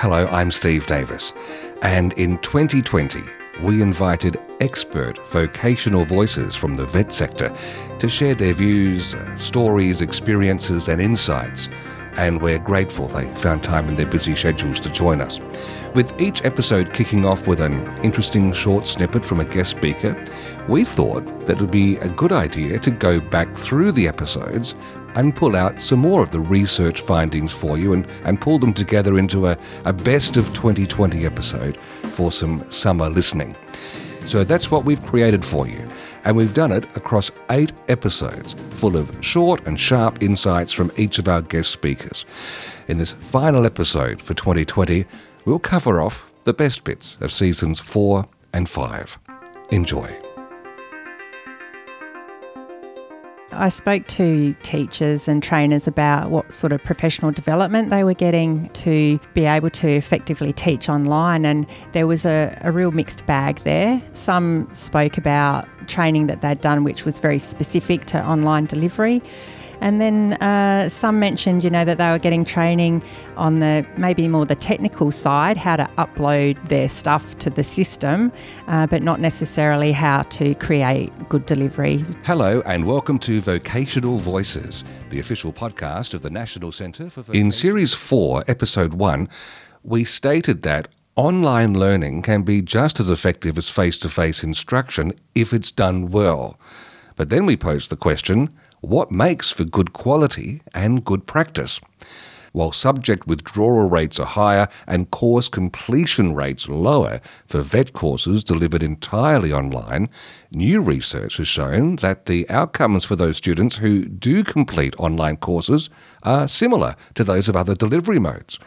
Hello, I'm Steve Davis, and in 2020, we invited expert vocational voices from the vet sector to share their views, uh, stories, experiences, and insights. And we're grateful they found time in their busy schedules to join us. With each episode kicking off with an interesting short snippet from a guest speaker, we thought that it would be a good idea to go back through the episodes and pull out some more of the research findings for you and, and pull them together into a, a best of 2020 episode for some summer listening. So that's what we've created for you. And we've done it across eight episodes, full of short and sharp insights from each of our guest speakers. In this final episode for 2020, we'll cover off the best bits of seasons four and five. Enjoy. I spoke to teachers and trainers about what sort of professional development they were getting to be able to effectively teach online, and there was a, a real mixed bag there. Some spoke about training that they'd done, which was very specific to online delivery. And then uh, some mentioned, you know, that they were getting training on the maybe more the technical side, how to upload their stuff to the system, uh, but not necessarily how to create good delivery. Hello, and welcome to Vocational Voices, the official podcast of the National Centre for Vocation. In Series 4, Episode 1, we stated that online learning can be just as effective as face to face instruction if it's done well. But then we posed the question what makes for good quality and good practice. While subject withdrawal rates are higher and course completion rates lower for vet courses delivered entirely online, new research has shown that the outcomes for those students who do complete online courses are similar to those of other delivery modes.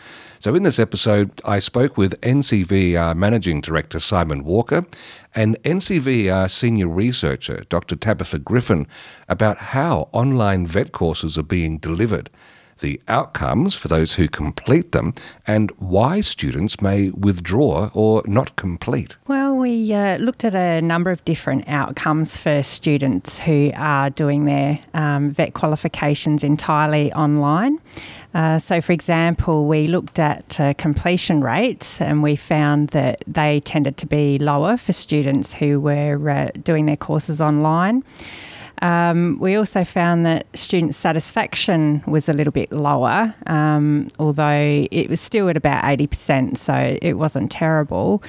So, in this episode, I spoke with NCVER Managing Director Simon Walker and NCVER Senior Researcher Dr. Tabatha Griffin about how online vet courses are being delivered the outcomes for those who complete them, and why students may withdraw or not complete? Well, we uh, looked at a number of different outcomes for students who are doing their um, vet qualifications entirely online. Uh, so, for example, we looked at uh, completion rates and we found that they tended to be lower for students who were uh, doing their courses online. Um, we also found that student satisfaction was a little bit lower, um, although it was still at about 80%, so it wasn't terrible.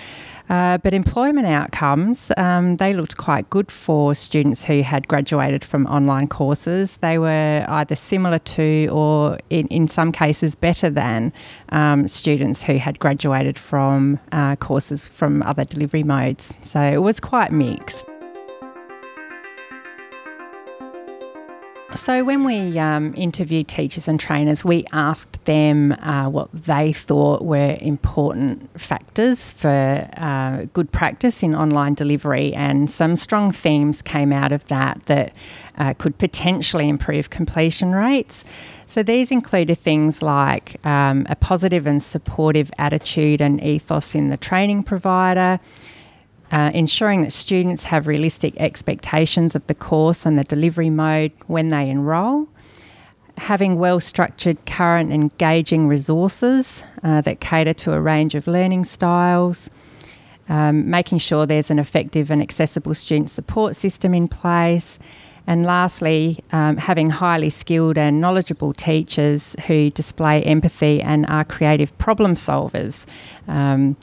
Uh, but employment outcomes, um, they looked quite good for students who had graduated from online courses. They were either similar to or, in, in some cases, better than um, students who had graduated from uh, courses from other delivery modes. So it was quite mixed. So, when we um, interviewed teachers and trainers, we asked them uh, what they thought were important factors for uh, good practice in online delivery, and some strong themes came out of that that uh, could potentially improve completion rates. So, these included things like um, a positive and supportive attitude and ethos in the training provider uh, ensuring that students have realistic expectations of the course and the delivery mode when they enrol, having well structured, current, engaging resources uh, that cater to a range of learning styles. Um, making sure there's an effective and accessible student support system in place, and lastly, um, having highly skilled and knowledgeable teachers who display empathy and are creative problem solvers. Um,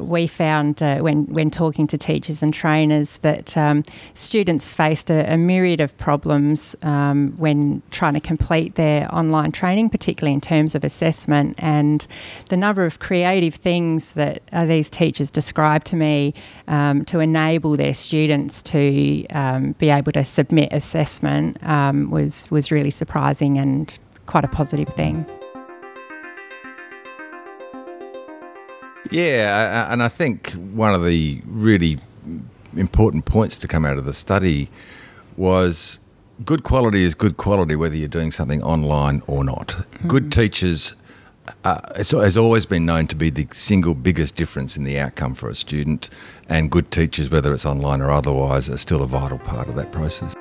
we found uh, when when talking to teachers and trainers that um, students faced a, a, myriad of problems um, when trying to complete their online training, particularly in terms of assessment and the number of creative things that uh, these teachers described to me um, to enable their students to um, be able to submit assessment um, was was really surprising and quite a positive thing. Yeah, and I think one of the really important points to come out of the study was good quality is good quality whether you're doing something online or not. Mm-hmm. Good teachers uh, has always been known to be the single biggest difference in the outcome for a student, and good teachers, whether it's online or otherwise, are still a vital part of that process.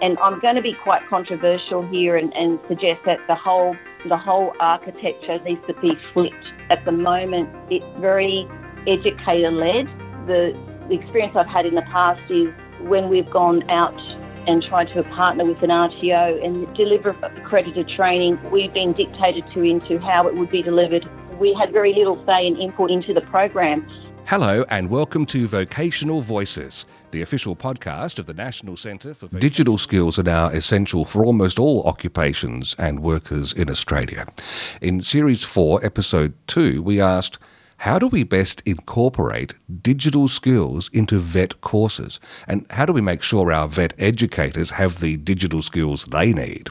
And I'm going to be quite controversial here and, and suggest that the whole the whole architecture needs to be flipped. At the moment, it's very educator led. The, the experience I've had in the past is when we've gone out and tried to partner with an RTO and deliver accredited training, we've been dictated to into how it would be delivered. We had very little say and input into the program. Hello, and welcome to Vocational Voices, the official podcast of the National Centre for Digital Skills are now essential for almost all occupations and workers in Australia. In Series 4, Episode 2, we asked, how do we best incorporate digital skills into vet courses? And how do we make sure our vet educators have the digital skills they need?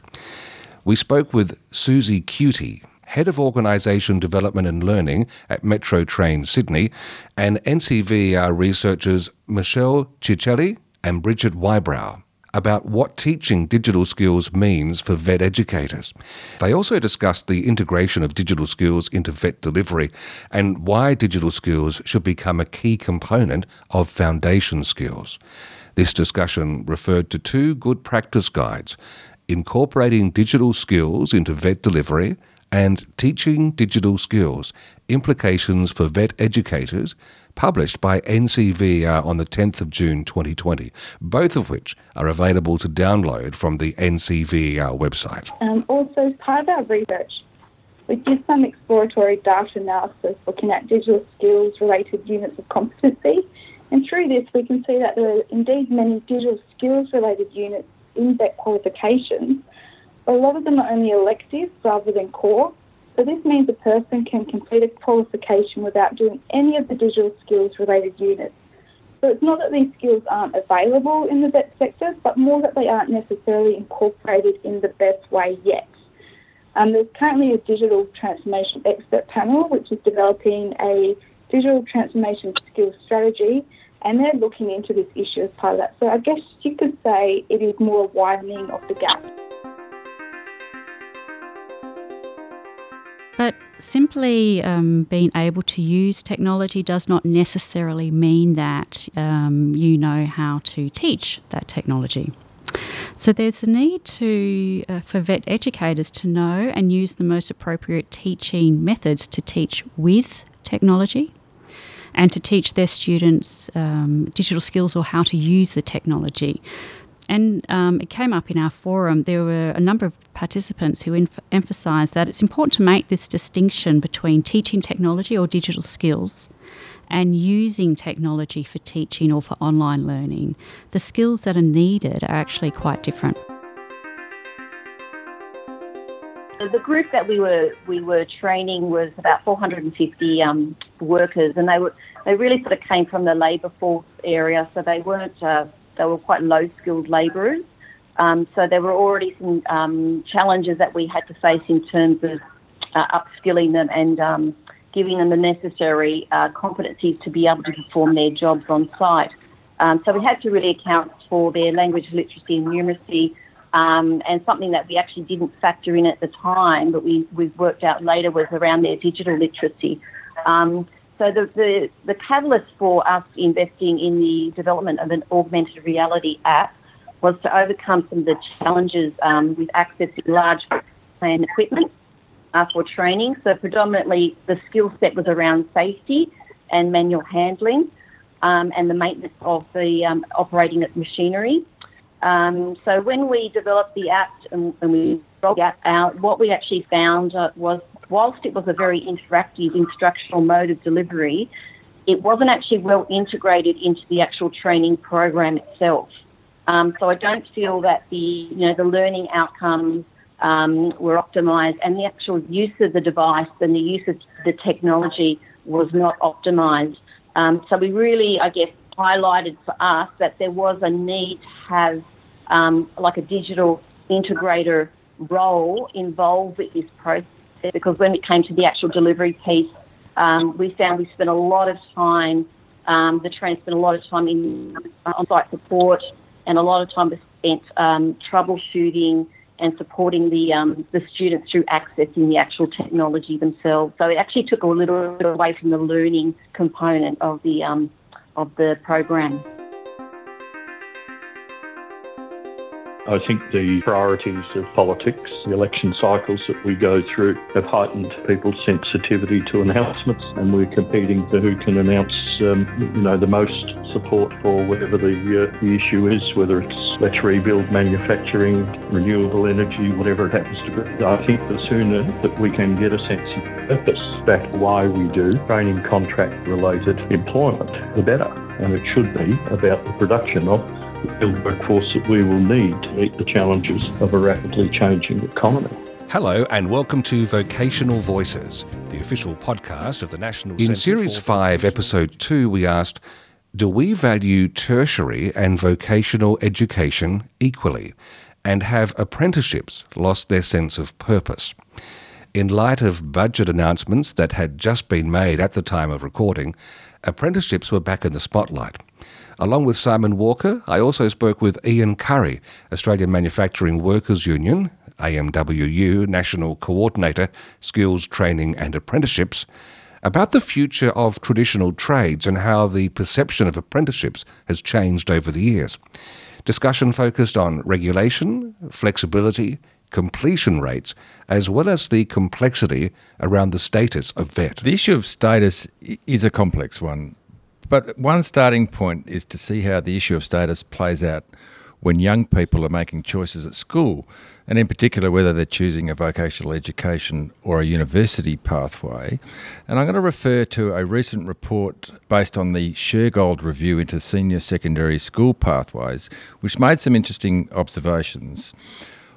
We spoke with Susie Cutie, Head of Organisation Development and Learning at Metro Train Sydney, and NCVER researchers Michelle Circelli and Bridget Wibrow about what teaching digital skills means for vet educators. They also discussed the integration of digital skills into vet delivery and why digital skills should become a key component of foundation skills. This discussion referred to two good practice guides incorporating digital skills into vet delivery and Teaching Digital Skills Implications for Vet Educators, published by NCVER on the 10th of June 2020, both of which are available to download from the NCVER website. Um, also, as part of our research, we did some exploratory data analysis looking at digital skills related units of competency. And through this, we can see that there are indeed many digital skills related units in vet qualifications a lot of them are only elective rather than core. So this means a person can complete a qualification without doing any of the digital skills related units. So it's not that these skills aren't available in the vet sector, but more that they aren't necessarily incorporated in the best way yet. Um, there's currently a digital transformation expert panel which is developing a digital transformation skills strategy, and they're looking into this issue as part of that. So I guess you could say it is more widening of the gap. But simply um, being able to use technology does not necessarily mean that um, you know how to teach that technology. So there's a need to uh, for vet educators to know and use the most appropriate teaching methods to teach with technology and to teach their students um, digital skills or how to use the technology. And um, it came up in our forum. There were a number of participants who inf- emphasised that it's important to make this distinction between teaching technology or digital skills and using technology for teaching or for online learning. The skills that are needed are actually quite different. The group that we were we were training was about 450 um, workers, and they were they really sort of came from the labour force area, so they weren't uh, they were quite low skilled labourers. Um, so there were already some um, challenges that we had to face in terms of uh, upskilling them and um, giving them the necessary uh, competencies to be able to perform their jobs on site. Um, so we had to really account for their language literacy and numeracy. Um, and something that we actually didn't factor in at the time, but we, we worked out later was around their digital literacy. So the, the, the catalyst for us investing in the development of an augmented reality app was to overcome some of the challenges um, with accessing large plan equipment uh, for training. So predominantly the skill set was around safety and manual handling um, and the maintenance of the um, operating machinery. Um, so when we developed the app and, and we rolled out, what we actually found uh, was whilst it was a very interactive instructional mode of delivery, it wasn't actually well integrated into the actual training program itself. Um, so I don't feel that the you know the learning outcomes um, were optimised, and the actual use of the device and the use of the technology was not optimised. Um, so we really, I guess, highlighted for us that there was a need to have um, like a digital integrator role involved with this process because when it came to the actual delivery piece, um, we found we spent a lot of time, um, the train spent a lot of time in uh, on-site support and a lot of time was spent um, troubleshooting and supporting the um, the students through accessing the actual technology themselves. So it actually took a little bit away from the learning component of the um, of the program. I think the priorities of politics, the election cycles that we go through, have heightened people's sensitivity to announcements, and we're competing for who can announce, um, you know, the most support for whatever the, uh, the issue is, whether it's let's rebuild manufacturing, renewable energy, whatever it happens to be. I think the sooner that we can get a sense of purpose back why we do training contract related employment, the better. And it should be about the production of skilled workforce that we will need to meet the challenges of a rapidly changing economy. Hello, and welcome to Vocational Voices, the official podcast of the National. In Series 5, Episode 2, we asked Do we value tertiary and vocational education equally? And have apprenticeships lost their sense of purpose? In light of budget announcements that had just been made at the time of recording, apprenticeships were back in the spotlight. Along with Simon Walker, I also spoke with Ian Curry, Australian Manufacturing Workers Union, AMWU National Coordinator, Skills Training and Apprenticeships, about the future of traditional trades and how the perception of apprenticeships has changed over the years. Discussion focused on regulation, flexibility, completion rates, as well as the complexity around the status of vet. The issue of status is a complex one, but one starting point is to see how the issue of status plays out when young people are making choices at school, and in particular whether they're choosing a vocational education or a university pathway. And I'm going to refer to a recent report based on the Shergold review into senior secondary school pathways, which made some interesting observations.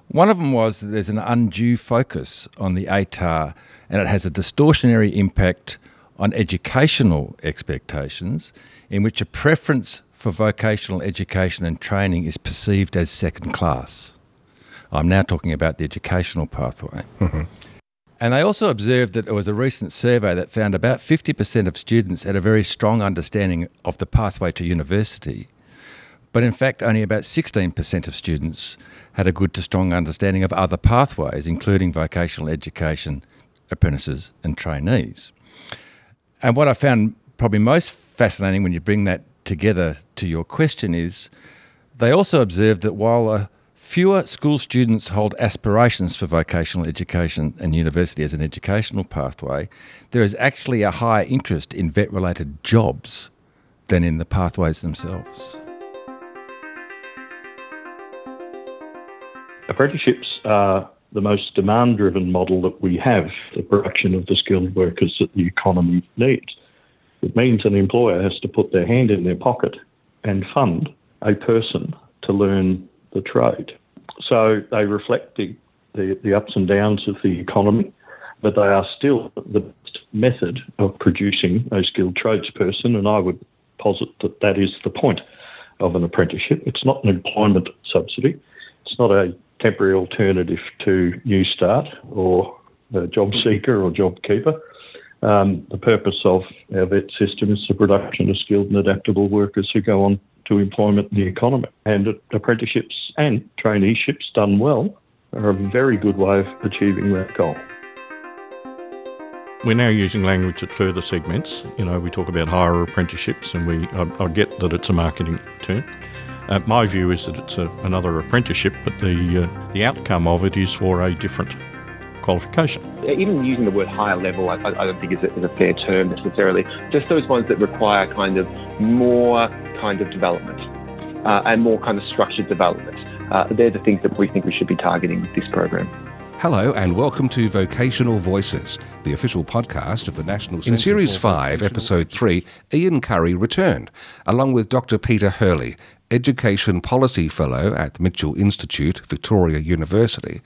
One of them was that there's an undue focus on the ATAR and it has a distortionary impact on educational expectations, in which a preference for vocational education and training is perceived as second class. I'm now talking about the educational pathway. Mm-hmm. And they also observed that there was a recent survey that found about 50% of students had a very strong understanding of the pathway to university. But in fact, only about 16% of students had a good to strong understanding of other pathways, including vocational education, apprentices, and trainees. And what I found probably most fascinating when you bring that together to your question is they also observed that while uh, fewer school students hold aspirations for vocational education and university as an educational pathway, there is actually a higher interest in vet related jobs than in the pathways themselves. Apprenticeships are the most demand driven model that we have, the production of the skilled workers that the economy needs. It means an employer has to put their hand in their pocket and fund a person to learn the trade. So they reflect the, the, the ups and downs of the economy, but they are still the best method of producing a skilled tradesperson, and I would posit that that is the point of an apprenticeship. It's not an employment subsidy. It's not a temporary alternative to Newstart or Job Seeker or JobKeeper. Um, the purpose of our vet system is the production of skilled and adaptable workers who go on to employment in the economy. And apprenticeships and traineeships done well are a very good way of achieving that goal. We're now using language that further segments. You know, we talk about higher apprenticeships, and we I, I get that it's a marketing term. Uh, my view is that it's a, another apprenticeship, but the uh, the outcome of it is for a different qualification. Even using the word higher level, I, I don't think is a, is a, fair term necessarily. Just those ones that require kind of more kind of development uh, and more kind of structured development. Uh, they're the things that we think we should be targeting with this program. Hello and welcome to Vocational Voices, the official podcast of the National Centre In Series 5, Episode 3, Ian Curry returned, along with Dr. Peter Hurley, Education Policy Fellow at Mitchell Institute, Victoria University,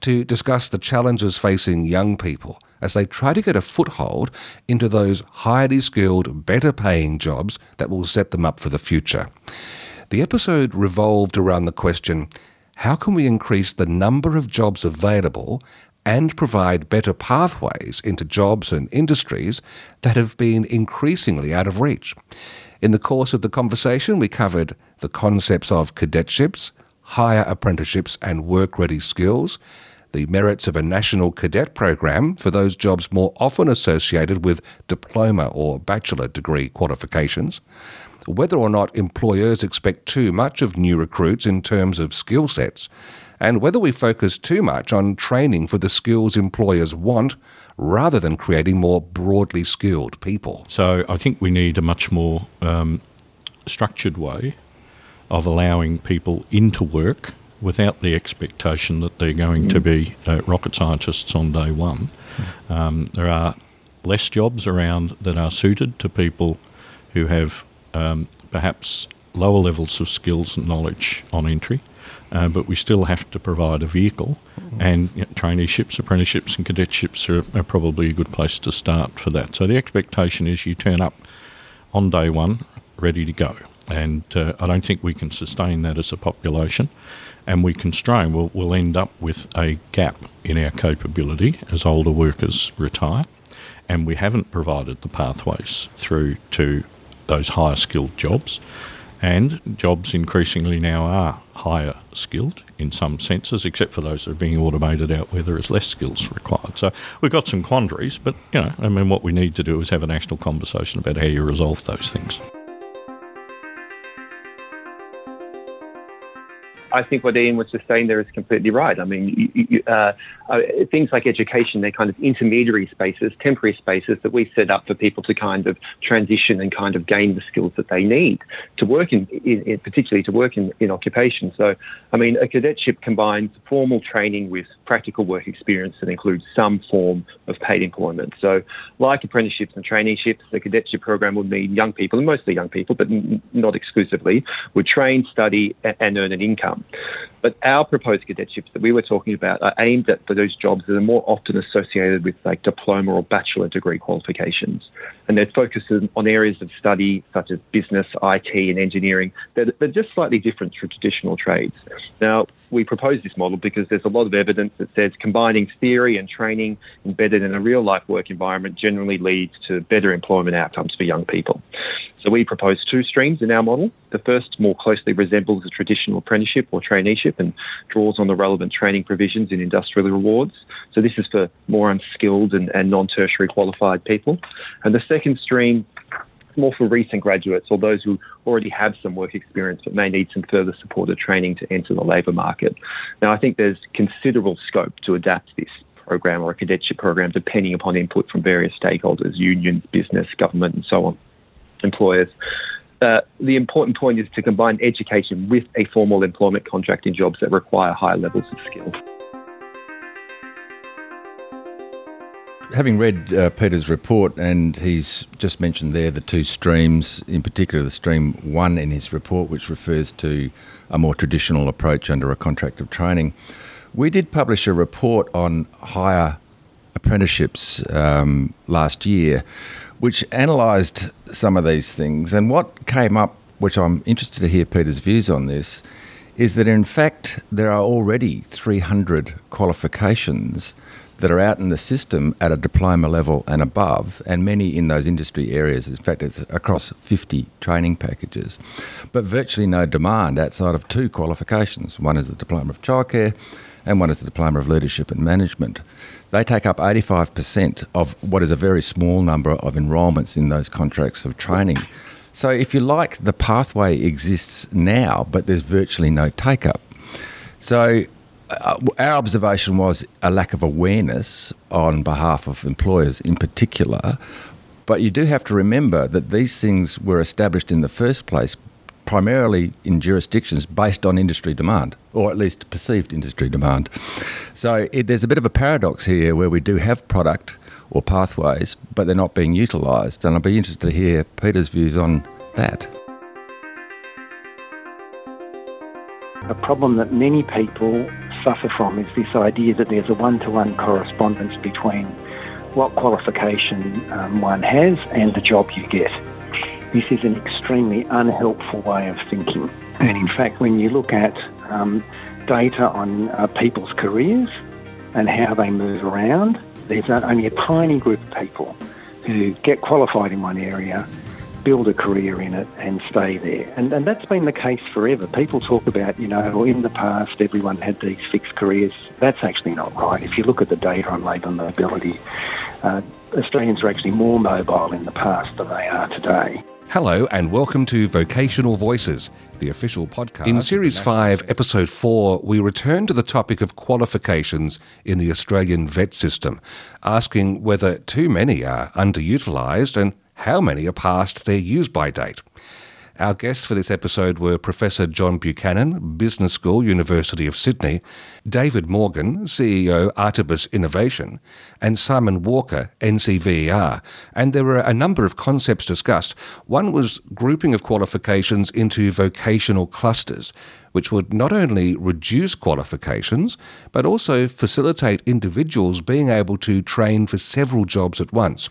to discuss the challenges facing young people as they try to get a foothold into those highly skilled, better paying jobs that will set them up for the future. The episode revolved around the question how can we increase the number of jobs available and provide better pathways into jobs and industries that have been increasingly out of reach? In the course of the conversation, we covered the concepts of cadetships, higher apprenticeships, and work ready skills, the merits of a national cadet program for those jobs more often associated with diploma or bachelor degree qualifications, whether or not employers expect too much of new recruits in terms of skill sets, and whether we focus too much on training for the skills employers want rather than creating more broadly skilled people. So I think we need a much more um, structured way of allowing people into work without the expectation that they're going mm. to be uh, rocket scientists on day one. Mm. Um, there are less jobs around that are suited to people who have um, perhaps lower levels of skills and knowledge on entry, uh, but we still have to provide a vehicle. Mm. And you know, traineeships, apprenticeships, and cadetships are, are probably a good place to start for that. So the expectation is you turn up on day one ready to go. And uh, I don't think we can sustain that as a population and we constrain, we'll, we'll end up with a gap in our capability as older workers retire, and we haven't provided the pathways through to those higher skilled jobs. And jobs increasingly now are higher skilled in some senses, except for those that are being automated out where there is less skills required. So we've got some quandaries, but you know, I mean, what we need to do is have a national conversation about how you resolve those things. I think what Ian was just saying there is completely right. I mean, you, you, uh, uh, things like education, they're kind of intermediary spaces, temporary spaces that we set up for people to kind of transition and kind of gain the skills that they need to work in, in, in particularly to work in, in occupation. So, I mean, a cadetship combines formal training with practical work experience that includes some form of paid employment. So, like apprenticeships and traineeships, the cadetship program would mean young people, and mostly young people, but n- not exclusively, would train, study, and earn an income. But our proposed cadetships that we were talking about are aimed at those jobs that are more often associated with like diploma or bachelor degree qualifications. And they're focused on areas of study such as business, IT, and engineering that are just slightly different from traditional trades. Now, we propose this model because there's a lot of evidence that says combining theory and training embedded in a real life work environment generally leads to better employment outcomes for young people. So we propose two streams in our model. The first more closely resembles a traditional apprenticeship or traineeship and draws on the relevant training provisions in industrial rewards. So this is for more unskilled and, and non tertiary qualified people. And the second stream more for recent graduates or those who already have some work experience but may need some further supported training to enter the labour market. Now, I think there's considerable scope to adapt this program or a cadetship program depending upon input from various stakeholders, unions, business, government, and so on, employers. Uh, the important point is to combine education with a formal employment contract in jobs that require higher levels of skill. having read uh, Peter's report, and he's just mentioned there the two streams, in particular the stream one in his report, which refers to a more traditional approach under a contract of training. We did publish a report on higher apprenticeships um, last year, which analysed some of these things. And what came up, which I'm interested to hear Peter's views on this, is that in fact there are already 300 qualifications that are out in the system at a diploma level and above, and many in those industry areas. In fact, it's across 50 training packages, but virtually no demand outside of two qualifications. One is the Diploma of Childcare, and one is the Diploma of Leadership and Management. They take up 85% of what is a very small number of enrolments in those contracts of training. So, if you like, the pathway exists now, but there's virtually no take up. So, Uh, our observation was a lack of awareness on behalf of employers in particular. But you do have to remember that these things were established in the first place primarily in jurisdictions based on industry demand, or at least perceived industry demand. So it, there's a bit of a paradox here where we do have product or pathways, but they're not being utilised. And I'd be interested to hear Peter's views on that. A problem that many people suffer from is this idea that there's a one-to-one correspondence between what qualification um, one has and the job you get. This is an extremely unhelpful way of thinking. And in fact, when you look at um, data on uh, people's careers and how they move around, there's only a tiny group of people who get qualified in one area build a career in it and stay there. And, and that's been the case forever. People talk about, you know, in the past everyone had these fixed careers. That's actually not right. If you look at the data on labour mobility, uh, Australians are actually more mobile in the past than they are today. Hello, and welcome to Vocational Voices, the official podcast. In Series 5, Episode 4, we return to the topic of qualifications in the Australian vet system, asking whether too many are underutilised and how many are past their use by date. Our guests for this episode were Professor John Buchanan, Business School, University of Sydney, David Morgan, CEO, Artibus Innovation, and Simon Walker, NCVER. And there were a number of concepts discussed. One was grouping of qualifications into vocational clusters, which would not only reduce qualifications, but also facilitate individuals being able to train for several jobs at once.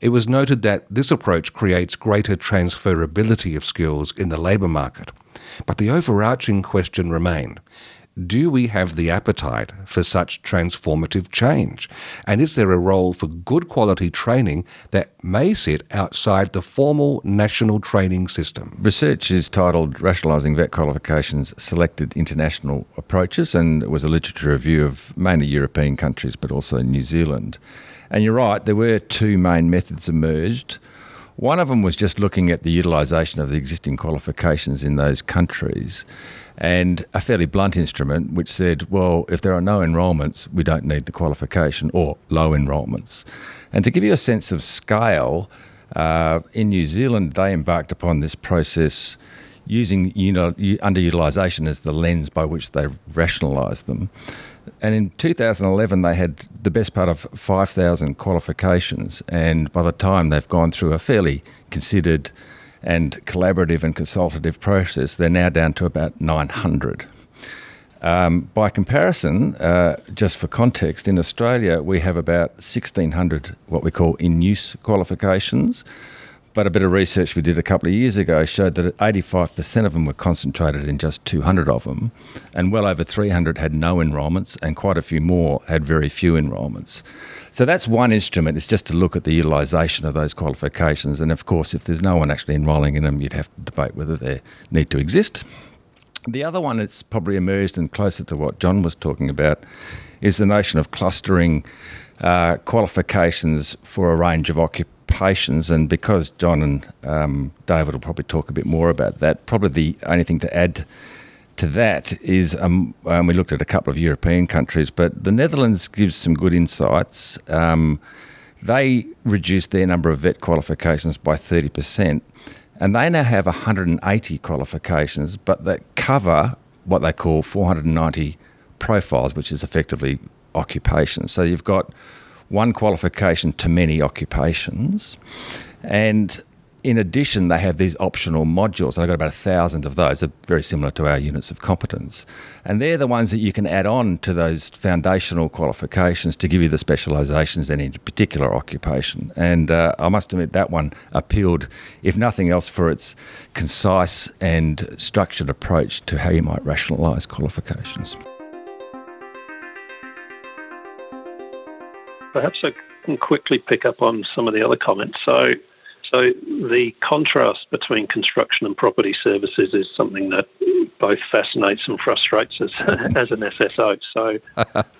It was noted that this approach creates greater transferability of skills in the labour market. But the overarching question remained do we have the appetite for such transformative change? And is there a role for good quality training that may sit outside the formal national training system? Research is titled Rationalising Vet Qualifications Selected International Approaches, and it was a literature review of mainly European countries but also New Zealand. And you're right, there were two main methods emerged. One of them was just looking at the utilisation of the existing qualifications in those countries and a fairly blunt instrument which said, well, if there are no enrolments, we don't need the qualification or low enrolments. And to give you a sense of scale, uh, in New Zealand, they embarked upon this process using you know, underutilisation as the lens by which they rationalised them. And in 2011, they had the best part of 5,000 qualifications. And by the time they've gone through a fairly considered and collaborative and consultative process, they're now down to about 900. Um, by comparison, uh, just for context, in Australia we have about 1,600 what we call in use qualifications. But a bit of research we did a couple of years ago showed that 85% of them were concentrated in just 200 of them, and well over 300 had no enrolments, and quite a few more had very few enrolments. So that's one instrument. It's just to look at the utilisation of those qualifications. And of course, if there's no one actually enrolling in them, you'd have to debate whether they need to exist. The other one that's probably emerged and closer to what John was talking about is the notion of clustering uh, qualifications for a range of occupations. And because John and um, David will probably talk a bit more about that, probably the only thing to add to that is um, um, we looked at a couple of European countries, but the Netherlands gives some good insights. Um, they reduced their number of vet qualifications by 30%, and they now have 180 qualifications, but that cover what they call 490 profiles, which is effectively occupations. So you've got one qualification to many occupations, and in addition, they have these optional modules. and I've got about a thousand of those. They're very similar to our units of competence. And they're the ones that you can add on to those foundational qualifications to give you the specialisations in a particular occupation. And uh, I must admit, that one appealed, if nothing else, for its concise and structured approach to how you might rationalise qualifications. Perhaps I can quickly pick up on some of the other comments. So, so the contrast between construction and property services is something that both fascinates and frustrates us as an SSO. So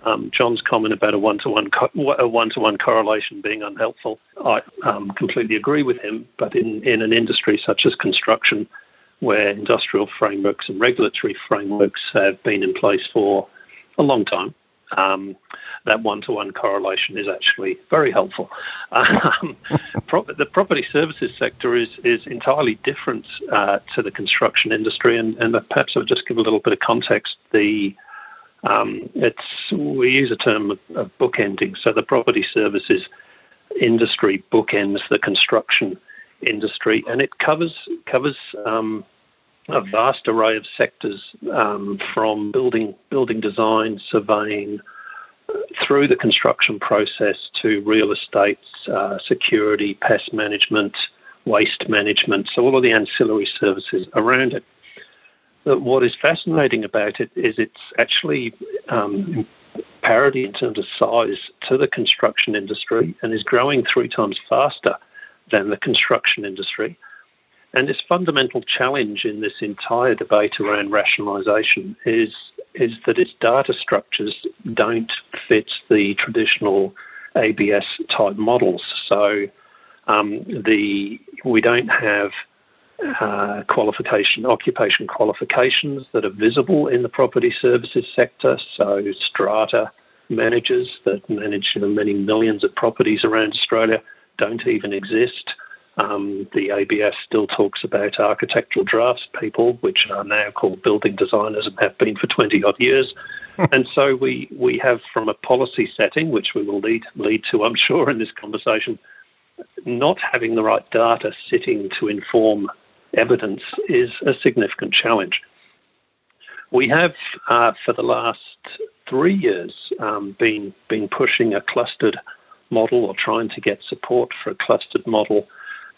um, John's comment about a one-to-one co- a one-to-one correlation being unhelpful, I um, completely agree with him. But in, in an industry such as construction, where industrial frameworks and regulatory frameworks have been in place for a long time, um, that one-to-one correlation is actually very helpful. Um, the property services sector is is entirely different uh, to the construction industry, and, and perhaps I'll just give a little bit of context. The um, it's we use a term of, of bookending. So the property services industry bookends the construction industry, and it covers covers um, a vast array of sectors um, from building building design, surveying, through the construction process to real estate, uh, security, pest management, waste management, so all of the ancillary services around it. But what is fascinating about it is it's actually um, parity in terms of size to the construction industry and is growing three times faster than the construction industry. And this fundamental challenge in this entire debate around rationalisation is is that its data structures don't fit the traditional ABS type models. So um, the we don't have uh, qualification, occupation qualifications that are visible in the property services sector. So, strata managers that manage many millions of properties around Australia don't even exist. Um, the ABS still talks about architectural draftspeople, which are now called building designers and have been for 20 odd years. and so we, we have, from a policy setting, which we will lead, lead to, I'm sure, in this conversation, not having the right data sitting to inform evidence is a significant challenge. We have, uh, for the last three years, um, been been pushing a clustered model or trying to get support for a clustered model.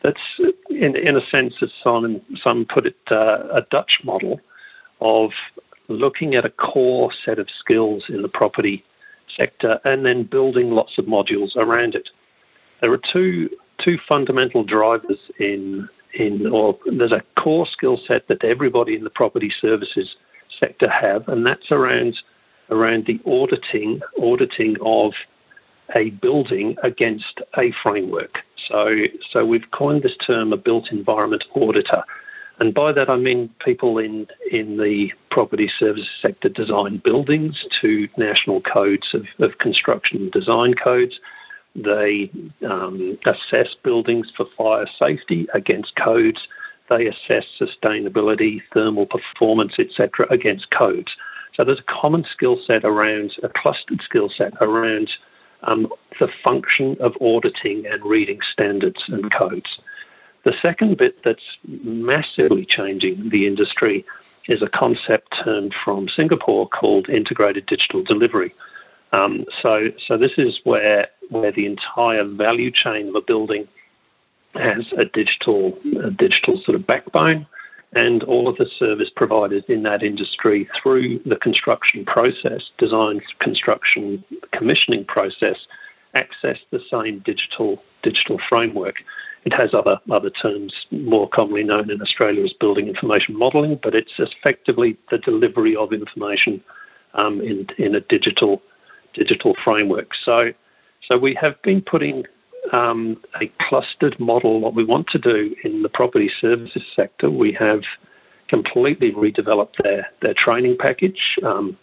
That's, in in a sense, as Simon some put it, uh, a Dutch model of looking at a core set of skills in the property sector and then building lots of modules around it. There are two two fundamental drivers in in or there's a core skill set that everybody in the property services sector have, and that's around around the auditing auditing of a building against a framework. So so we've coined this term a built environment auditor. And by that I mean people in, in the property services sector design buildings to national codes of, of construction and design codes. They um, assess buildings for fire safety against codes. They assess sustainability, thermal performance, etc., against codes. So there's a common skill set around a clustered skill set around um, the function of auditing and reading standards and codes. The second bit that's massively changing the industry is a concept turned from Singapore called integrated digital delivery. Um, so, so this is where where the entire value chain of a building has a digital a digital sort of backbone, and all of the service providers in that industry through the construction process, design, construction, commissioning process, access the same digital digital framework. It has other other terms more commonly known in Australia as building information modelling, but it's effectively the delivery of information um, in in a digital digital framework. So, so we have been putting um, a clustered model. What we want to do in the property services sector, we have completely redeveloped their their training package. Um,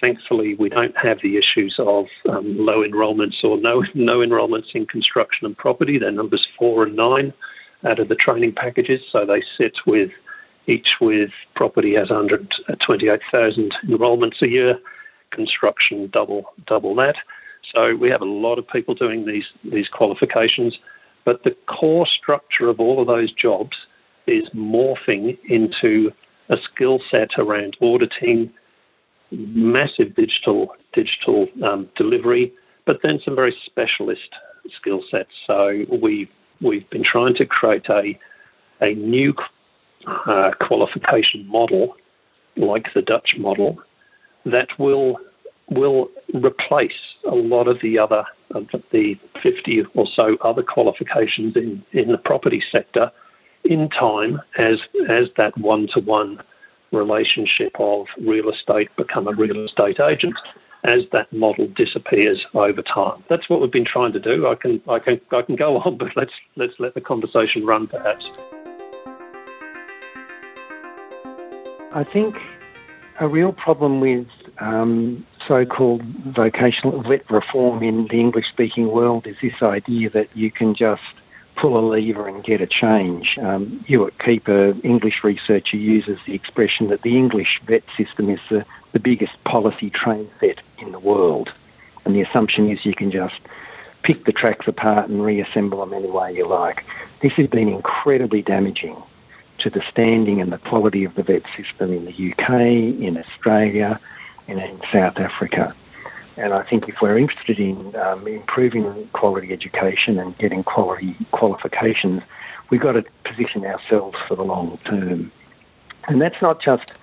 thankfully, we don't have the issues of um, low enrolments or no no enrolments in construction and property. They're numbers four and nine out of the training packages, so they sit with each with property has 128,000 enrolments a year construction double double that. So we have a lot of people doing these these qualifications, but the core structure of all of those jobs is morphing into a skill set around auditing, massive digital digital um, delivery, but then some very specialist skill sets. So we we've been trying to create a a new uh, qualification model like the Dutch model that will will replace a lot of the other of the 50 or so other qualifications in, in the property sector in time as as that one-to-one relationship of real estate become a real estate agent as that model disappears over time. That's what we've been trying to do. I can I can I can go on, but let's let's let the conversation run perhaps. I think a real problem with um, so-called vocational vet reform in the English-speaking world is this idea that you can just pull a lever and get a change. Um, Ewart Keeper, English researcher, uses the expression that the English vet system is the, the biggest policy train set in the world. And the assumption is you can just pick the tracks apart and reassemble them any way you like. This has been incredibly damaging to the standing and the quality of the vet system in the UK, in Australia, and in South Africa. And I think if we're interested in um, improving quality education and getting quality qualifications, we've got to position ourselves for the long term. And that's not just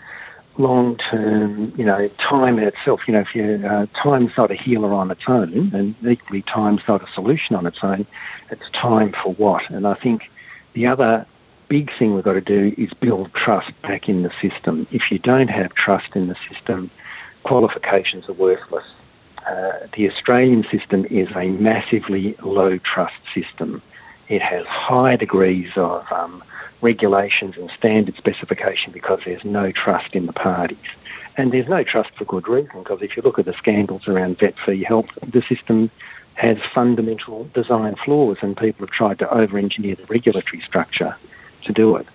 long term, you know, time in itself. You know, if you uh, time's not a healer on its own, and equally time's not a solution on its own. It's time for what? And I think the other big thing we've got to do is build trust back in the system. If you don't have trust in the system, qualifications are worthless. Uh, the Australian system is a massively low trust system. It has high degrees of um, regulations and standard specification because there's no trust in the parties. And there's no trust for good reason because if you look at the scandals around vet FEE-HELP, the system has fundamental design flaws and people have tried to over engineer the regulatory structure to do it.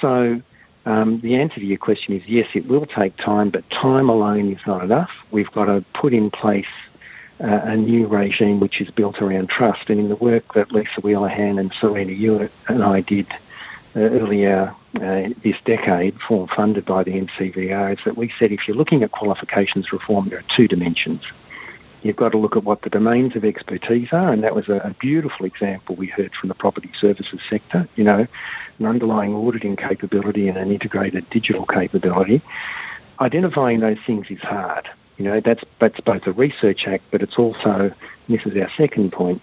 So um, the answer to your question is yes, it will take time, but time alone is not enough. We've got to put in place uh, a new regime which is built around trust. And in the work that Leesa Wheelahan and Serena Hewitt and I did uh, earlier uh, this decade, form funded by the NCVER, is that we said if you're looking at qualifications reform, there are two dimensions. You've got to look at what the domains of expertise are, and that was a, a beautiful example we heard from the property services sector. You know, an underlying auditing capability and an integrated digital capability. Identifying those things is hard. You know, that's that's both a research act, but it's also this is our second point.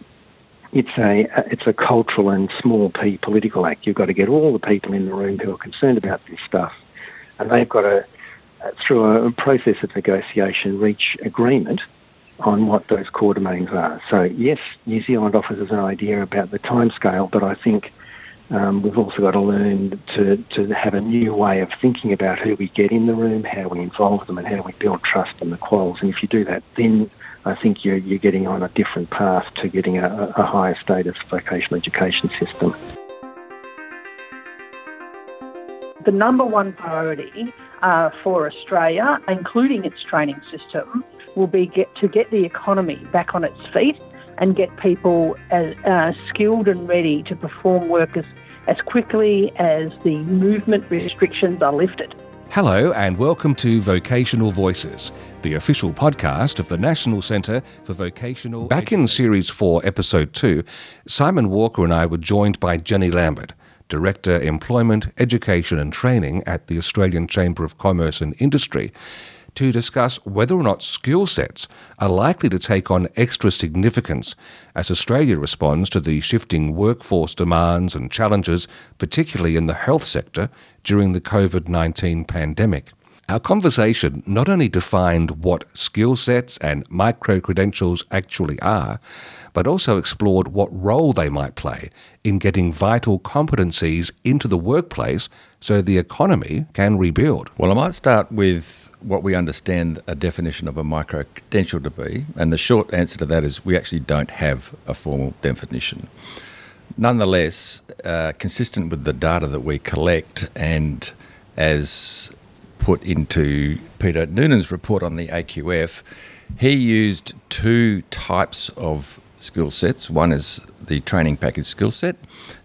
It's a it's a cultural and small p political act. You've got to get all the people in the room who are concerned about this stuff, and they've got to, uh, through a process of negotiation, reach agreement on what those core domains are. So yes, New Zealand offers us an idea about the timescale, but I think um, we've also got to learn to, to have a new way of thinking about who we get in the room, how we involve them, and how we build trust in the quals. And if you do that, then I think you're, you're getting on a different path to getting a, a higher status vocational education system. The number one priority uh, for Australia, including its training system, will be get, to get the economy back on its feet and get people as, uh, skilled and ready to perform work as, as quickly as the movement restrictions are lifted. Hello, and welcome to Vocational Voices, the official podcast of the National Centre for Vocational. Back in Series 4, Episode 2, Simon Walker and I were joined by Jenny Lambert, Director Employment, Education and Training at the Australian Chamber of Commerce and Industry, to discuss whether or not skill sets are likely to take on extra significance as Australia responds to the shifting workforce demands and challenges, particularly in the health sector, during the COVID 19 pandemic. Our conversation not only defined what skill sets and micro credentials actually are, but also explored what role they might play in getting vital competencies into the workplace so the economy can rebuild. Well, I might start with what we understand a definition of a micro credential to be, and the short answer to that is we actually don't have a formal definition. Nonetheless, uh, consistent with the data that we collect and as put into Peter Noonan's report on the AQF, he used two types of skill sets. One is the training package skill set,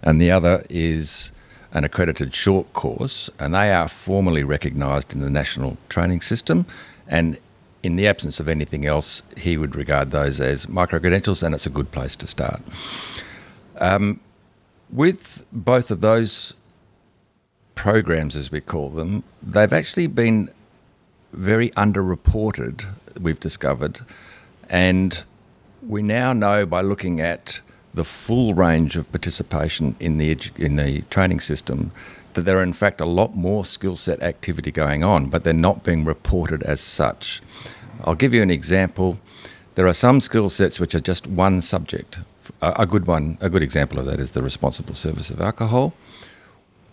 and the other is an accredited short course, and they are formally recognised in the national training system. And in the absence of anything else, he would regard those as micro credentials, and it's a good place to start. Um, with both of those programs, as we call them, they've actually been very underreported, we've discovered. And we now know by looking at the full range of participation in the edu- in the training system that there are in fact a lot more skill set activity going on, but they're not being reported as such. I'll give you an example. There are some skill sets which are just one subject. A, a good one, a good example of that is the responsible service of alcohol.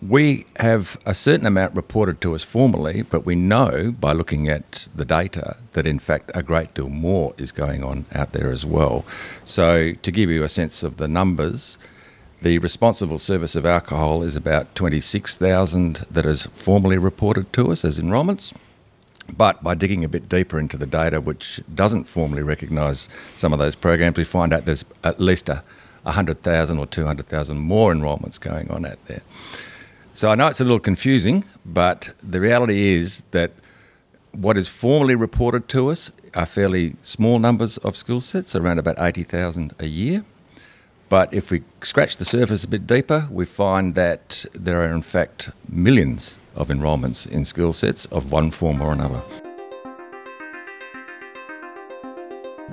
We have a certain amount reported to us formally, but we know by looking at the data that in fact a great deal more is going on out there as well. So, to give you a sense of the numbers, the responsible service of alcohol is about 26,000 that is formally reported to us as enrolments. But by digging a bit deeper into the data, which doesn't formally recognise some of those programs, we find out there's at least a 100,000 or 200,000 more enrolments going on out there. So I know it's a little confusing, but the reality is that what is formally reported to us are fairly small numbers of skill sets, around about 80,000 a year. But if we scratch the surface a bit deeper, we find that there are in fact millions of enrolments in skill sets of one form or another.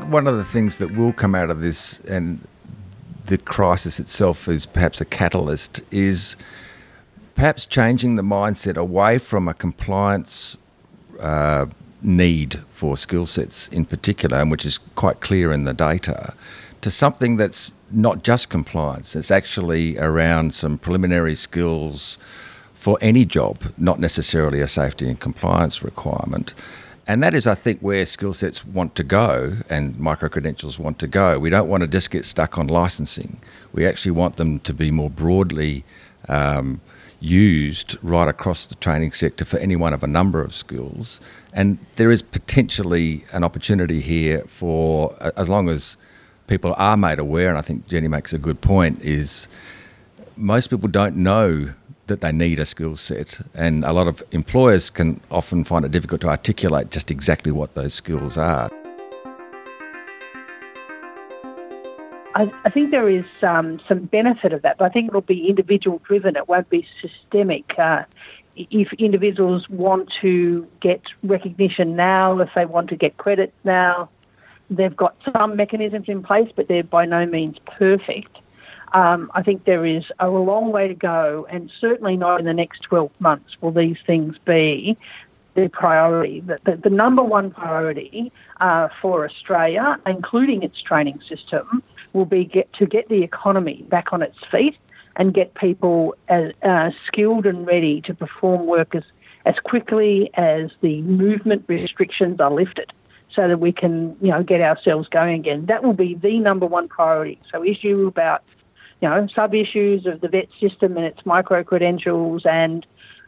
One of the things that will come out of this, and the crisis itself is perhaps a catalyst, is perhaps changing the mindset away from a compliance uh, need for skill sets in particular, and which is quite clear in the data, to something that's not just compliance. It's actually around some preliminary skills for any job, not necessarily a safety and compliance requirement. And that is, I think, where skill sets want to go and micro credentials want to go. We don't want to just get stuck on licensing. We actually want them to be more broadly um, used right across the training sector for any one of a number of skills. And there is potentially an opportunity here for, as long as people are made aware, and I think Jenny makes a good point, is most people don't know that they need a skill set, and a lot of employers can often find it difficult to articulate just exactly what those skills are. I, I think there is um, some benefit of that, but I think it'll be individual driven. It won't be systemic. Uh, if individuals want to get recognition now, if they want to get credit now, they've got some mechanisms in place, but they're by no means perfect. Um, I think there is a long way to go, and certainly not in the next 12 months will these things be the priority. The, the, the number one priority uh, for Australia, including its training system, will be get, to get the economy back on its feet and get people as uh, skilled and ready to perform work as, as quickly as the movement restrictions are lifted so that we can, you know, get ourselves going again. That will be the number one priority. So issue about you know, sub issues of the vet system and its micro credentials and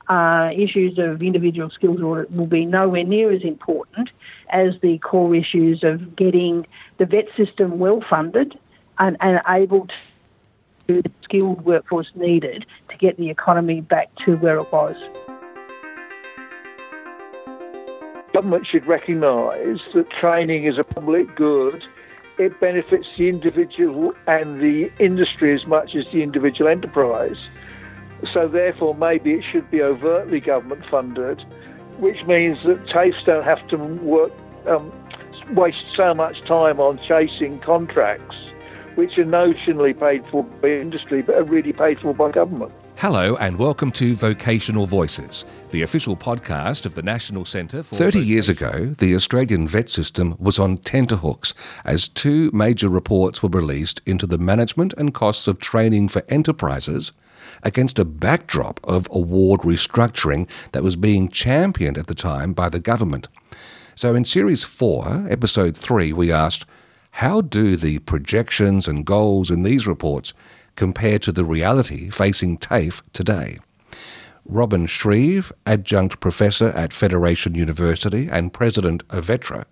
uh, issues of individual skills audit will be nowhere near as important as the core issues of getting the vet system well funded and, and able to do the skilled workforce needed to get the economy back to where it was. Government should recognise that training is a public good it benefits the individual and the industry as much as the individual enterprise. So therefore, maybe it should be overtly government funded, which means that TAFEs don't have to work, um, waste so much time on chasing contracts, which are notionally paid for by industry but are really paid for by government. Hello and welcome to Vocational Voices, the official podcast of the National Centre for. 30 years ago, the Australian vet system was on tenterhooks as two major reports were released into the management and costs of training for enterprises against a backdrop of award restructuring that was being championed at the time by the government. So in Series 4, Episode 3, we asked how do the projections and goals in these reports compare to the reality facing TAFE today. Robin Shreeve, Adjunct Professor at Federation University and President of VETRA,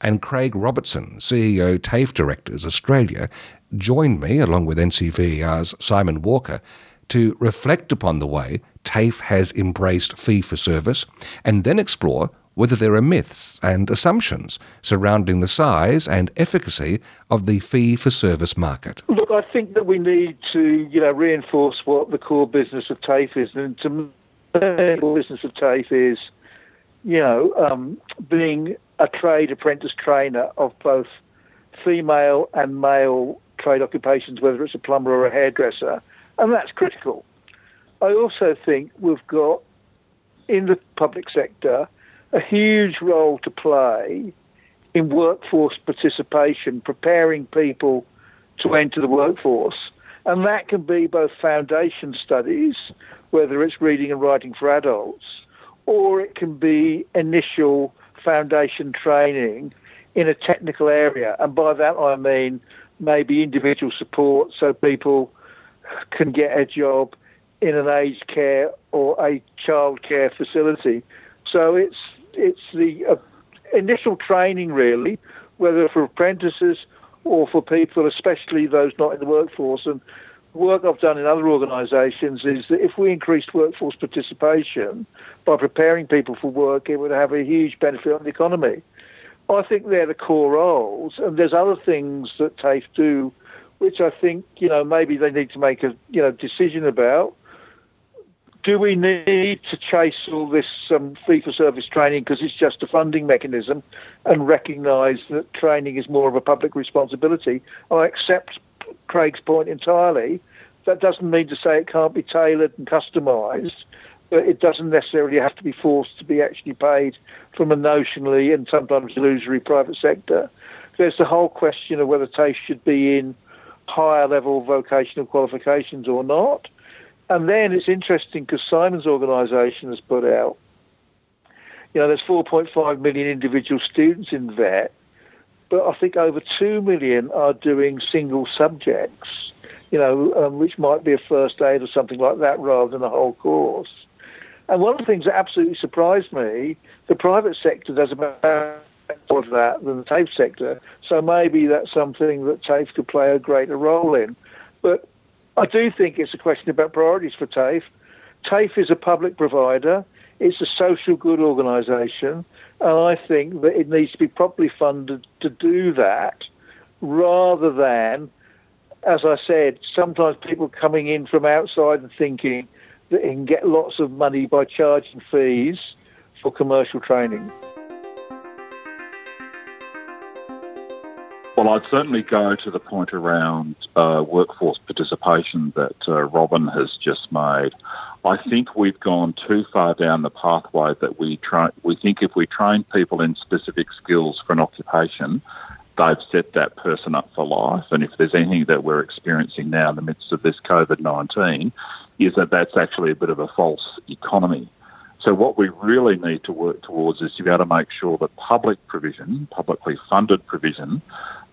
and Craig Robertson, CEO TAFE Directors Australia, joined me, along with NCVER's Simon Walker, to reflect upon the way TAFE has embraced fee for service and then explore whether there are myths and assumptions surrounding the size and efficacy of the fee for service market. Look, I think that we need to, you know, reinforce what the core business of TAFE is, and to the business of TAFE is, you know, um, being a trade apprentice trainer of both female and male trade occupations, whether it's a plumber or a hairdresser, and that's critical. I also think we've got in the public sector a huge role to play in workforce participation, preparing people to enter the workforce. And that can be both foundation studies, whether it's reading and writing for adults, or it can be initial foundation training in a technical area. And by that I mean maybe individual support so people can get a job in an aged care or a childcare facility. So it's it's the uh, initial training, really, whether for apprentices or for people, especially those not in the workforce. And work I've done in other organisations is that if we increased workforce participation by preparing people for work, it would have a huge benefit on the economy. I think they're the core roles, and there's other things that TAFE do, which I think you know maybe they need to make a you know decision about do we need to chase all this um, fee for service training because it's just a funding mechanism and recognise that training is more of a public responsibility? I accept Craig's point entirely. That doesn't mean to say it can't be tailored and customised, but it doesn't necessarily have to be forced to be actually paid from a notionally and sometimes illusory private sector. There's the whole question of whether TAFE should be in higher level vocational qualifications or not. And then it's interesting because Simon's organisation has put out, you know, there's 4.5 million individual students in VET, but I think over 2 million are doing single subjects, you know, um, which might be a first aid or something like that rather than a whole course. And one of the things that absolutely surprised me, the private sector does about more of that than the TAFE sector. So maybe that's something that TAFE could play a greater role in. But I do think it's a question about priorities for TAFE. TAFE is a public provider. It's a social good organisation, and I think that it needs to be properly funded to do that, rather than, as I said, sometimes people coming in from outside and thinking that it can get lots of money by charging fees for commercial training. Well, I'd certainly go to the point around uh, workforce participation that uh, Robin has just made. I think we've gone too far down the pathway that we try. We think if we train people in specific skills for an occupation, they've set that person up for life. And if there's anything that we're experiencing now in the midst of this COVID 19, is that that's actually a bit of a false economy. So what we really need to work towards is to be able to make sure that public provision, publicly funded provision,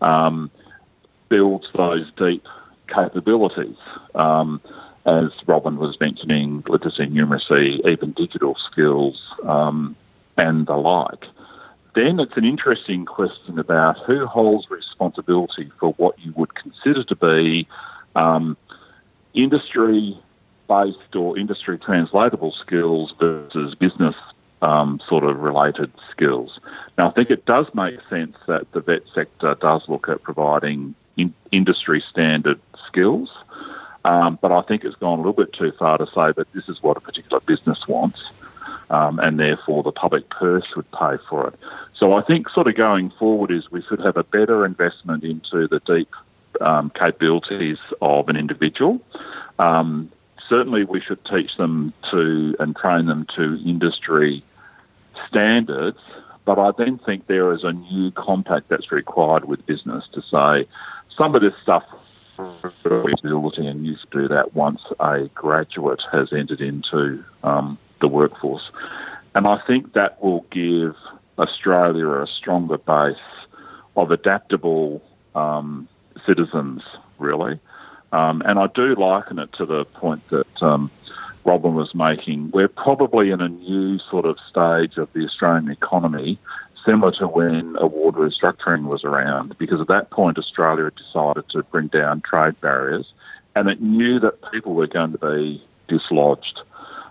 um, builds those deep capabilities. Um, as Robin was mentioning, literacy, numeracy, even digital skills, um, and the like. Then it's an interesting question about who holds responsibility for what you would consider to be um, industry based or industry translatable skills versus business um, sort of related skills. Now, I think it does make sense that the vet sector does look at providing in industry standard skills, um, but I think it's gone a little bit too far to say that this is what a particular business wants. Um, and therefore, the public purse should pay for it. So, I think, sort of going forward, is we should have a better investment into the deep um, capabilities of an individual. Um, certainly we should teach them to and train them to industry standards. But I then think there is a new compact that's required with business to say some of this stuff ability and you do that once a graduate has entered into um, the workforce. And I think that will give Australia a stronger base of adaptable um, citizens, really. Um, and I do liken it to the point that um, Robin was making. We're probably in a new sort of stage of the Australian economy, similar to when award restructuring was around, because at that point Australia had decided to bring down trade barriers, and it knew that people were going to be dislodged.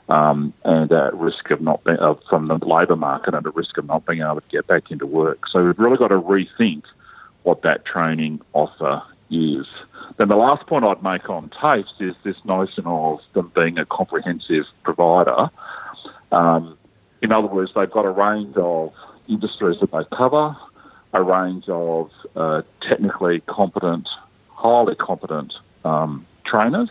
Um, and at risk of not being uh, from the labour market and at risk of not being able to get back into work. So we've really got to rethink what that training offer is. Then the last point I'd make on TAFEs is this notion of them being a comprehensive provider. Um, in other words, they've got a range of industries that they cover, a range of uh, technically competent, highly competent um, trainers,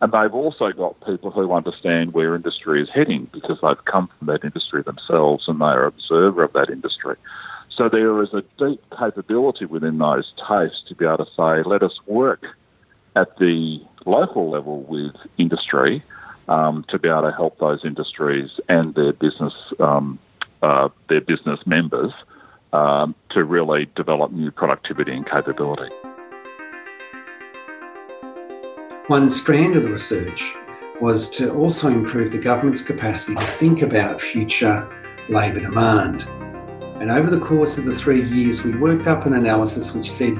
and they've also got people who understand where industry is heading because they've come from that industry themselves and they are observer of that industry. So there is a deep capability within those TAFEs to be able to say, let us work at the local level with industry um, to be able to help those industries and their business um, uh, their business members um, to really develop new productivity and capability. One strand of the research was to also improve the government's capacity to think about future labour demand. And over the course of the three years, we worked up an analysis which said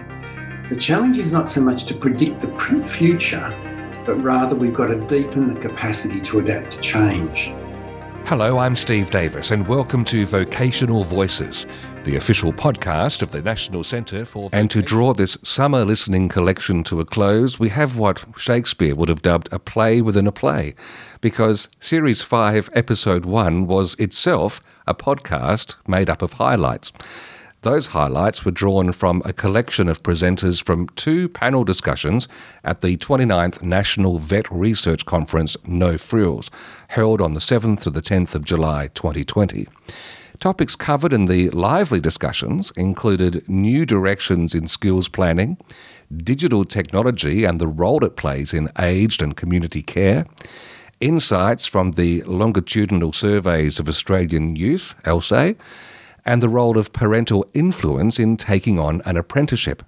the challenge is not so much to predict the future, but rather we've got to deepen the capacity to adapt to change. Hello, I'm Steve Davis, and welcome to Vocational Voices, the official podcast of the National Centre for. And to draw this summer listening collection to a close, we have what Shakespeare would have dubbed a play within a play, because Series 5, Episode 1 was itself a podcast made up of highlights. Those highlights were drawn from a collection of presenters from two panel discussions at the 29th National Vet Research Conference No Frills, held on the 7th to the 10th of July 2020. Topics covered in the lively discussions included new directions in skills planning, digital technology and the role it plays in aged and community care, insights from the longitudinal surveys of Australian youth, LSAY, and the role of parental influence in taking on an apprenticeship.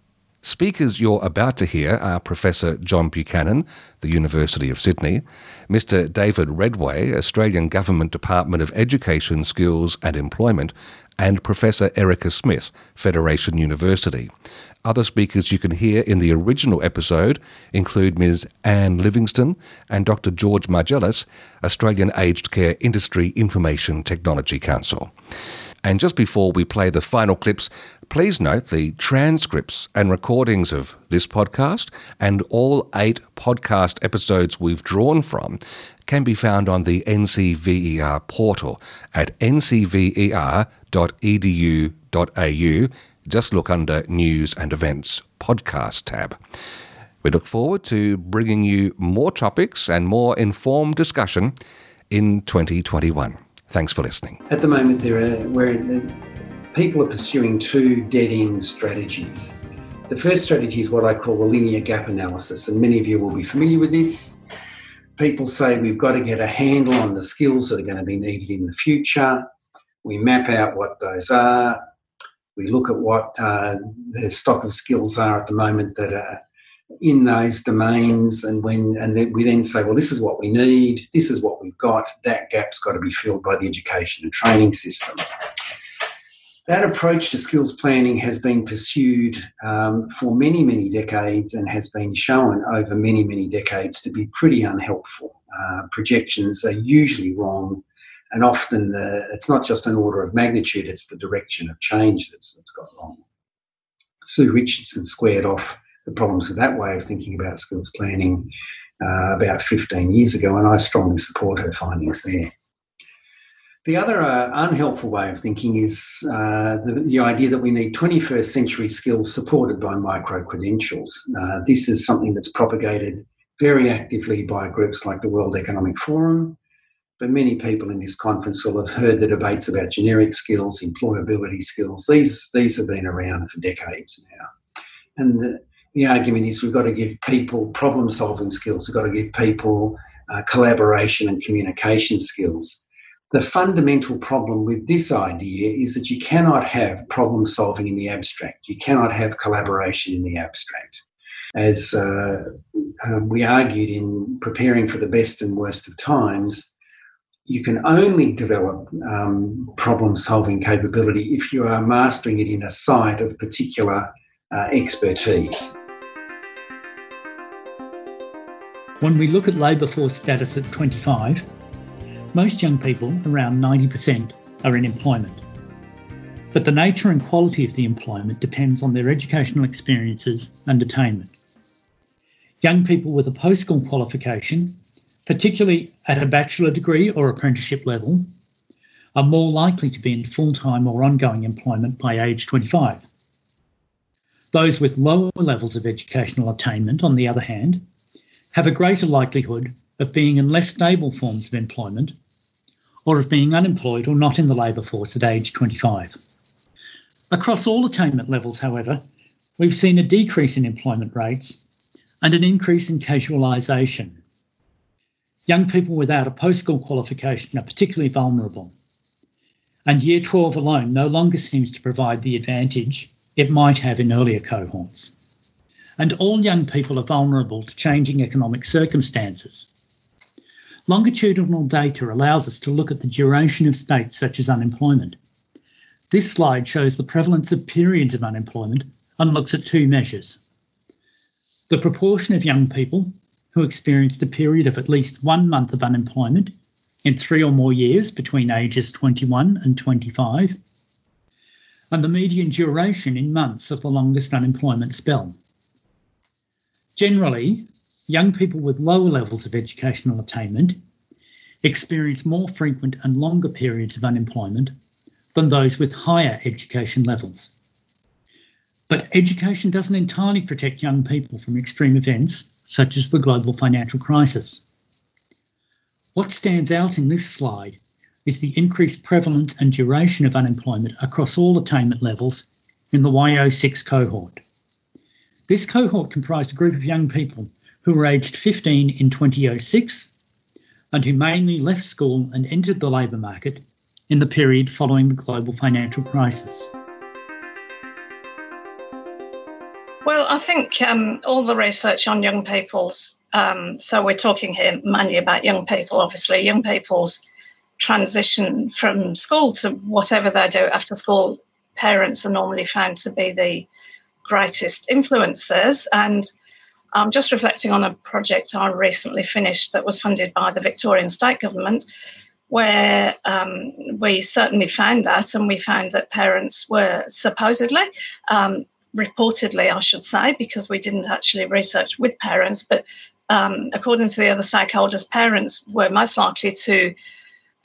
Speakers you're about to hear are Professor John Buchanan, the University of Sydney, Mr. David Redway, Australian Government Department of Education, Skills and Employment, and Professor Erica Smith, Federation University. Other speakers you can hear in the original episode include Ms. Anne Livingston and Dr. George Margelis, Australian Aged Care Industry Information Technology Council. And just before we play the final clips, please note the transcripts and recordings of this podcast and all eight podcast episodes we've drawn from can be found on the NCVER portal at ncver.edu.au. Just look under News and Events Podcast tab. We look forward to bringing you more topics and more informed discussion in 2021. Thanks for listening. At the moment, there are where people are pursuing two dead-end strategies. The first strategy is what I call the linear gap analysis, and many of you will be familiar with this. People say we've got to get a handle on the skills that are going to be needed in the future. We map out what those are. We look at what uh, the stock of skills are at the moment that are in those domains and when and then we then say well this is what we need this is what we've got that gap's got to be filled by the education and training system. That approach to skills planning has been pursued um, for many many decades and has been shown over many many decades to be pretty unhelpful. Uh, projections are usually wrong and often the, it's not just an order of magnitude it's the direction of change that's, that's got wrong. Sue richardson squared off the problems with that way of thinking about skills planning uh, about 15 years ago, and I strongly support her findings there. The other uh, unhelpful way of thinking is uh, the, the, idea that we need 21st century skills supported by micro credentials. Uh, this is something that's propagated very actively by groups like the World Economic Forum, but many people in this conference will have heard the debates about generic skills, employability skills. These, these have been around for decades now. And the, the argument is we've got to give people problem solving skills, we've got to give people uh, collaboration and communication skills. The fundamental problem with this idea is that you cannot have problem solving in the abstract, you cannot have collaboration in the abstract. As uh, uh, we argued in preparing for the best and worst of times, you can only develop um, problem solving capability if you are mastering it in a site of particular uh, expertise. When we look at labour force status at 25, most young people, around 90%, are in employment. But the nature and quality of the employment depends on their educational experiences and attainment. Young people with a post school qualification, particularly at a bachelor degree or apprenticeship level, are more likely to be in full time or ongoing employment by age 25. Those with lower levels of educational attainment, on the other hand, have a greater likelihood of being in less stable forms of employment or of being unemployed or not in the labour force at age 25. Across all attainment levels, however, we've seen a decrease in employment rates and an increase in casualisation. Young people without a post school qualification are particularly vulnerable, and Year 12 alone no longer seems to provide the advantage it might have in earlier cohorts and all young people are vulnerable to changing economic circumstances. Longitudinal data allows us to look at the duration of states such as unemployment. This slide shows the prevalence of periods of unemployment and looks at two measures. The proportion of young people who experienced a period of at least one month of unemployment in three or more years between ages 21 and 25, and the median duration in months of the longest unemployment spell. Generally, young people with lower levels of educational attainment experience more frequent and longer periods of unemployment than those with higher education levels. But education doesn't entirely protect young people from extreme events such as the global financial crisis. What stands out in this slide is the increased prevalence and duration of unemployment across all attainment levels in the Y06 cohort. This cohort comprised a group of young people who were aged 15 in 2006 and who mainly left school and entered the labour market in the period following the global financial crisis. Well, I think um, all the research on young people's, um, so we're talking here mainly about young people, obviously, young people's transition from school to whatever they do after school, parents are normally found to be the greatest influencers. And I'm just reflecting on a project I recently finished that was funded by the Victorian State Government, where um, we certainly found that, and we found that parents were supposedly, um, reportedly, I should say, because we didn't actually research with parents, but um, according to the other stakeholders, parents were most likely to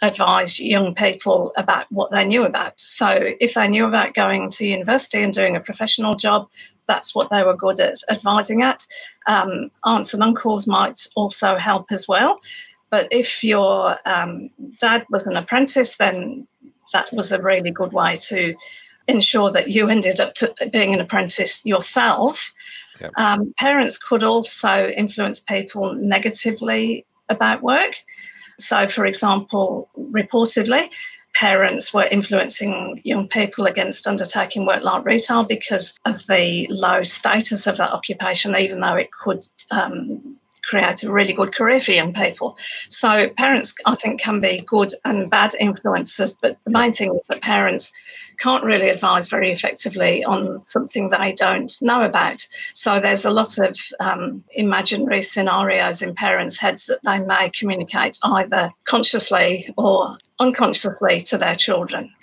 advise young people about what they knew about. So if they knew about going to university and doing a professional job, that's what they were good at advising at. Um, aunts and uncles might also help as well. But if your um, dad was an apprentice, then that was a really good way to ensure that you ended up being an apprentice yourself. Yep. Um, parents could also influence people negatively about work. So, for example, reportedly, parents were influencing young people against undertaking work like retail because of the low status of that occupation, even though it could um, create a really good career for young people. So, parents, I think, can be good and bad influences, but the main thing is that parents can't really advise very effectively on something they don't know about. So there's a lot of um, imaginary scenarios in parents' heads that they may communicate either consciously or unconsciously to their children.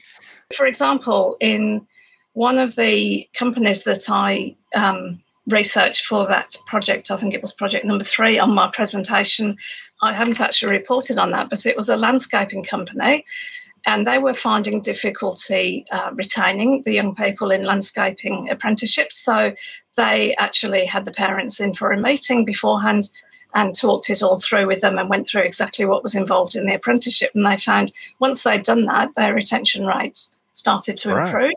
For example, in one of the companies that I um, researched for that project, I think it was project number three on my presentation, I haven't actually reported on that, but it was a landscaping company and they were finding difficulty uh, retaining the young people in landscaping apprenticeships. So they actually had the parents in for a meeting beforehand and talked it all through with them and went through exactly what was involved in the apprenticeship. And they found once they'd done that, their retention rates started to right. improve.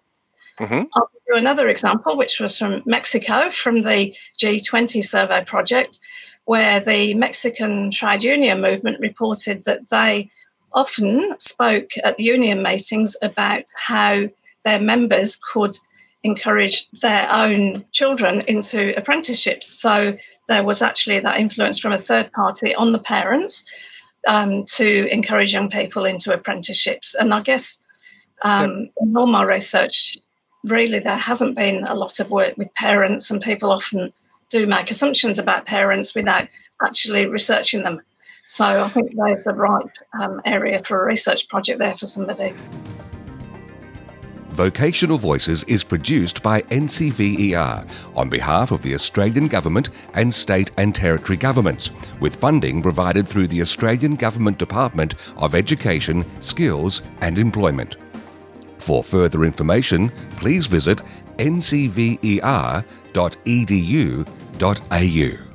Mm-hmm. I'll give you another example, which was from Mexico, from the G20 survey project, where the Mexican trade union movement reported that they often spoke at union meetings about how their members could encourage their own children into apprenticeships. So there was actually that influence from a third party on the parents um, to encourage young people into apprenticeships. And I guess um, in all my research, really there hasn't been a lot of work with parents, and people often do make assumptions about parents without actually researching them. So I think there's the right um, area for a research project there for somebody. Vocational Voices is produced by NCVER on behalf of the Australian Government and state and territory governments, with funding provided through the Australian Government Department of Education, Skills and Employment. For further information, please visit ncver.edu.au.